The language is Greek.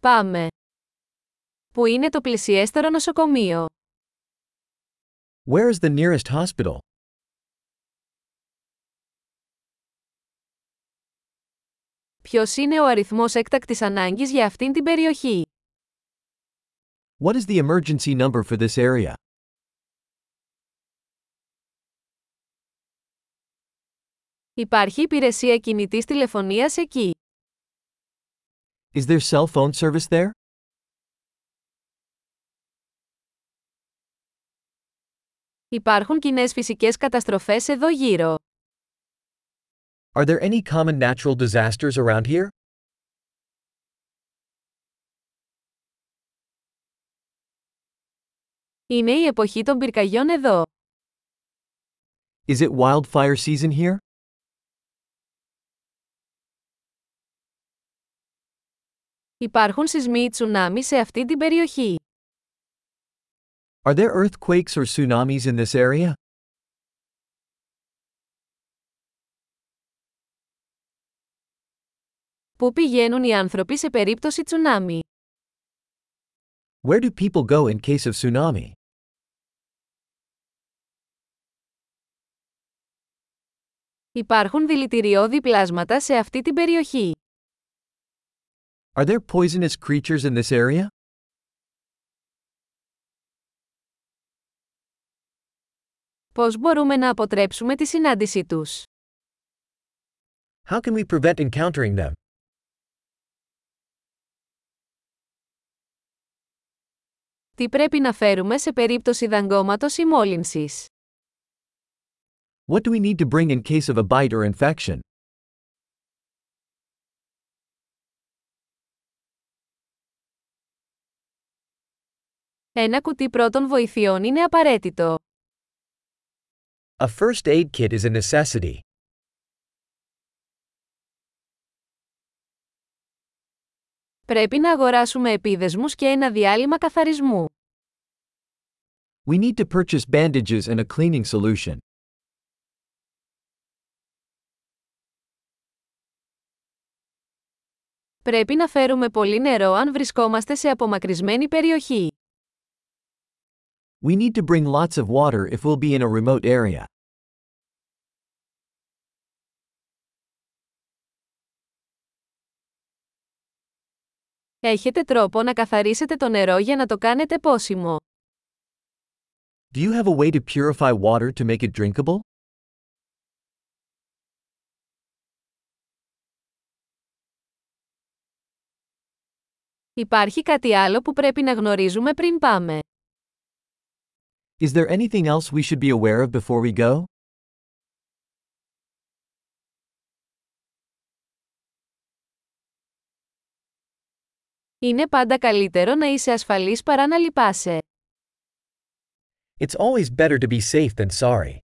Πάμε. Πού είναι το πλησιέστερο νοσοκομείο; Where is the nearest hospital? Ποιος είναι ο αριθμός έκτακτης ανάγκης για αυτήν την περιοχή; What is the emergency number for this area? Υπάρχει υπηρεσία κινητής τηλεφωνίας εκεί. Is there cell phone service there? Υπάρχουν κοινέ φυσικές καταστροφές εδώ γύρω. Are there any common natural disasters around here? Είναι η εποχή των πυρκαγιών εδώ. Is it wildfire season here? Υπάρχουν σεισμοί ή τσουνάμι σε αυτή την περιοχή; Are there earthquakes or tsunamis in this area? Πού πηγαίνουν οι άνθρωποι σε περίπτωση τσουνάμι; Where do people go in case of tsunami? Υπάρχουν δηλητηριώδη πλάσματα σε αυτή την περιοχή; Are there poisonous creatures in this area? Πώς μπορούμε να αποτρέψουμε τη συνάντησή τους? How can we prevent encountering them? Τι πρέπει να φέρουμε σε περίπτωση δαγκώματος ή μόλυνσης? What do we need to bring in case of a bite or infection? Ένα κουτί πρώτων βοηθειών είναι απαραίτητο. A first aid kit is a necessity. Πρέπει να αγοράσουμε επίδεσμους και ένα διάλειμμα καθαρισμού. We need to purchase bandages and a cleaning solution. Πρέπει να φέρουμε πολύ νερό αν βρισκόμαστε σε απομακρυσμένη περιοχή. We need to bring lots of water if we'll be in a remote area. Έχετε τρόπο να καθαρίσετε το νερό για να το κάνετε πόσιμο. Do you have a way to purify water to make it drinkable? Υπάρχει κάτι άλλο που πρέπει να γνωρίζουμε πριν πάμε. Is there anything else we should be aware of before we go? Είναι πάντα καλύτερο να είσαι ασφαλής παρά να λυπάσαι. It's always better to be safe than sorry.